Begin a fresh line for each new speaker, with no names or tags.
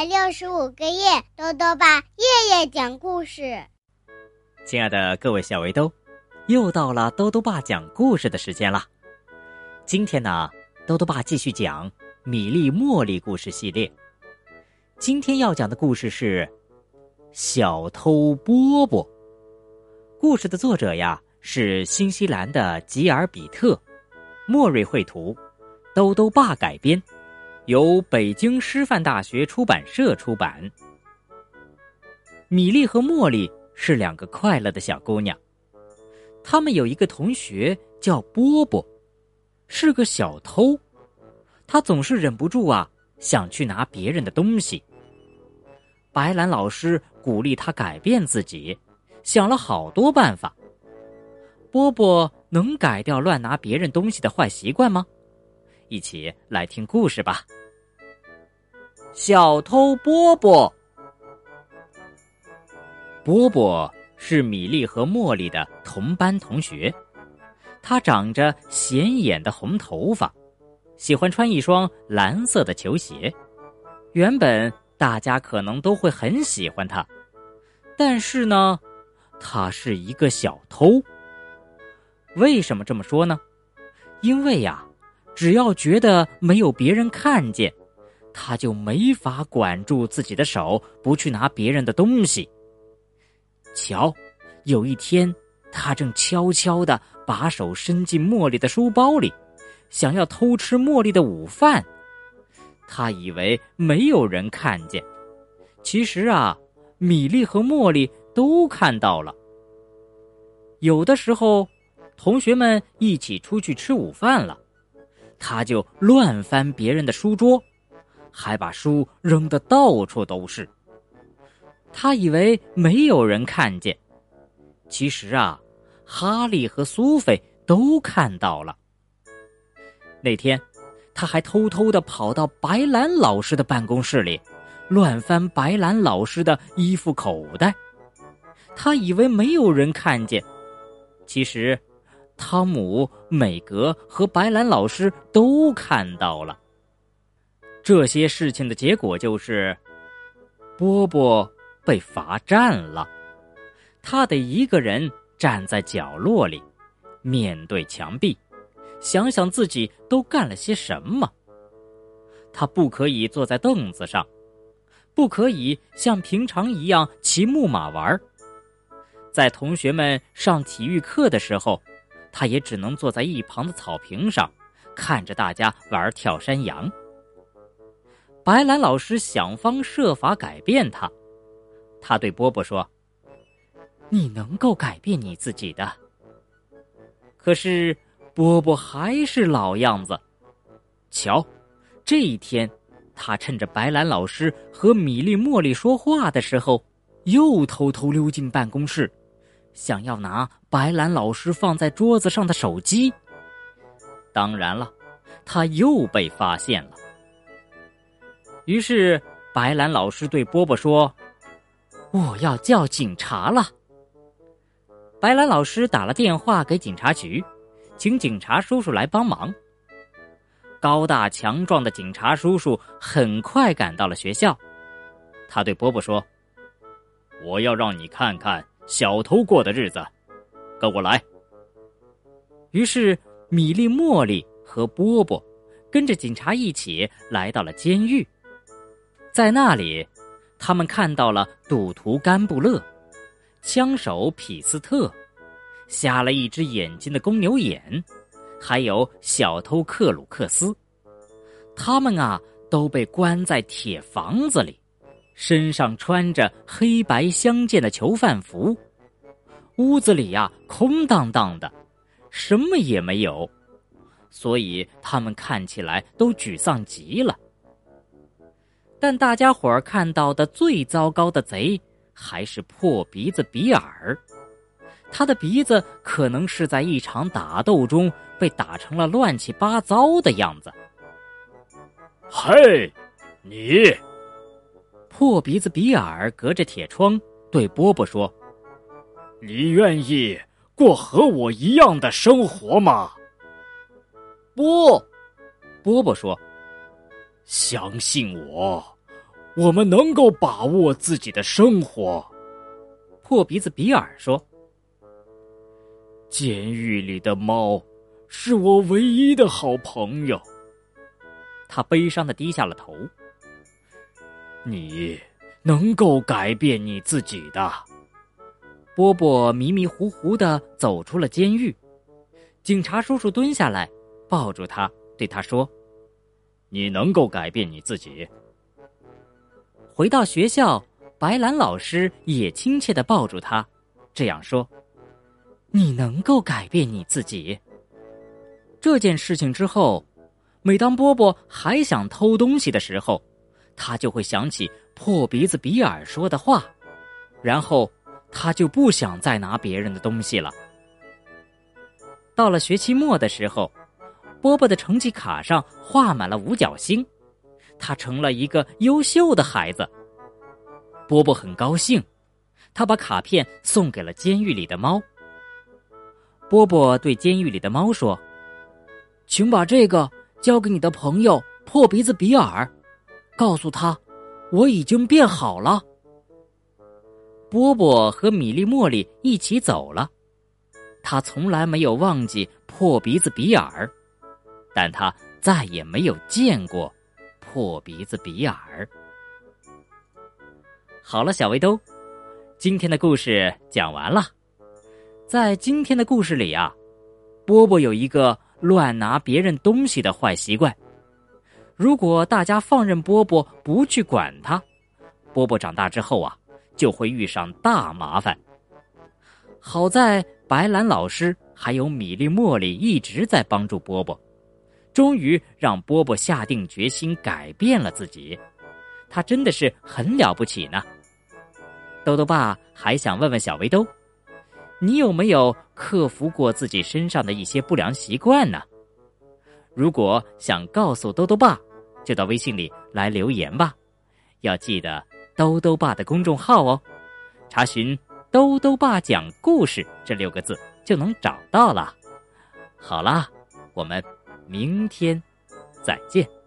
百六十五个夜，豆豆爸夜夜讲故事。
亲爱的各位小围兜，又到了豆豆爸讲故事的时间了。今天呢，豆豆爸继续讲米粒茉莉故事系列。今天要讲的故事是《小偷波波》。故事的作者呀是新西兰的吉尔比特，莫瑞绘图，豆豆爸改编。由北京师范大学出版社出版。米莉和茉莉是两个快乐的小姑娘，她们有一个同学叫波波，是个小偷，他总是忍不住啊想去拿别人的东西。白兰老师鼓励他改变自己，想了好多办法。波波能改掉乱拿别人东西的坏习惯吗？一起来听故事吧。小偷波波，波波是米莉和茉莉的同班同学。他长着显眼的红头发，喜欢穿一双蓝色的球鞋。原本大家可能都会很喜欢他，但是呢，他是一个小偷。为什么这么说呢？因为呀，只要觉得没有别人看见。他就没法管住自己的手，不去拿别人的东西。瞧，有一天，他正悄悄的把手伸进茉莉的书包里，想要偷吃茉莉的午饭。他以为没有人看见，其实啊，米莉和茉莉都看到了。有的时候，同学们一起出去吃午饭了，他就乱翻别人的书桌。还把书扔得到处都是。他以为没有人看见，其实啊，哈利和苏菲都看到了。那天，他还偷偷的跑到白兰老师的办公室里，乱翻白兰老师的衣服口袋。他以为没有人看见，其实，汤姆、美格和白兰老师都看到了。这些事情的结果就是，波波被罚站了，他得一个人站在角落里，面对墙壁，想想自己都干了些什么。他不可以坐在凳子上，不可以像平常一样骑木马玩在同学们上体育课的时候，他也只能坐在一旁的草坪上，看着大家玩跳山羊。白兰老师想方设法改变他，他对波波说：“你能够改变你自己的。”可是波波还是老样子。瞧，这一天，他趁着白兰老师和米莉、茉莉说话的时候，又偷偷溜进办公室，想要拿白兰老师放在桌子上的手机。当然了，他又被发现了。于是，白兰老师对波波说：“我要叫警察了。”白兰老师打了电话给警察局，请警察叔叔来帮忙。高大强壮的警察叔叔很快赶到了学校。他对波波说：“我要让你看看小偷过的日子，跟我来。”于是，米莉、茉莉和波波跟着警察一起来到了监狱。在那里，他们看到了赌徒甘布勒、枪手匹斯特、瞎了一只眼睛的公牛眼，还有小偷克鲁克斯。他们啊，都被关在铁房子里，身上穿着黑白相间的囚犯服。屋子里呀，空荡荡的，什么也没有，所以他们看起来都沮丧极了。但大家伙儿看到的最糟糕的贼，还是破鼻子比尔。他的鼻子可能是在一场打斗中被打成了乱七八糟的样子。
嘿，你！
破鼻子比尔隔着铁窗对波波说：“
你愿意过和我一样的生活吗？”
不，波波说。
相信我，我们能够把握自己的生活。
破鼻子比尔说：“
监狱里的猫是我唯一的好朋友。”
他悲伤的低下了头。
你能够改变你自己的。
波波迷迷糊糊的走出了监狱，警察叔叔蹲下来，抱住他，对他说：“
你能够改变你自己。”
回到学校，白兰老师也亲切的抱住他，这样说：“你能够改变你自己。”这件事情之后，每当波波还想偷东西的时候，他就会想起破鼻子比尔说的话，然后他就不想再拿别人的东西了。到了学期末的时候，波波的成绩卡上画满了五角星。他成了一个优秀的孩子。波波很高兴，他把卡片送给了监狱里的猫。波波对监狱里的猫说：“请把这个交给你的朋友破鼻子比尔，告诉他我已经变好了。”波波和米莉、茉莉一起走了。他从来没有忘记破鼻子比尔，但他再也没有见过。破鼻子比尔。好了，小围兜，今天的故事讲完了。在今天的故事里啊，波波有一个乱拿别人东西的坏习惯。如果大家放任波波不去管他，波波长大之后啊，就会遇上大麻烦。好在白兰老师还有米粒、茉莉一直在帮助波波。终于让波波下定决心改变了自己，他真的是很了不起呢。豆豆爸还想问问小围兜，你有没有克服过自己身上的一些不良习惯呢？如果想告诉豆豆爸，就到微信里来留言吧。要记得豆豆爸的公众号哦，查询“豆豆爸讲故事”这六个字就能找到了。好啦，我们。明天，再见。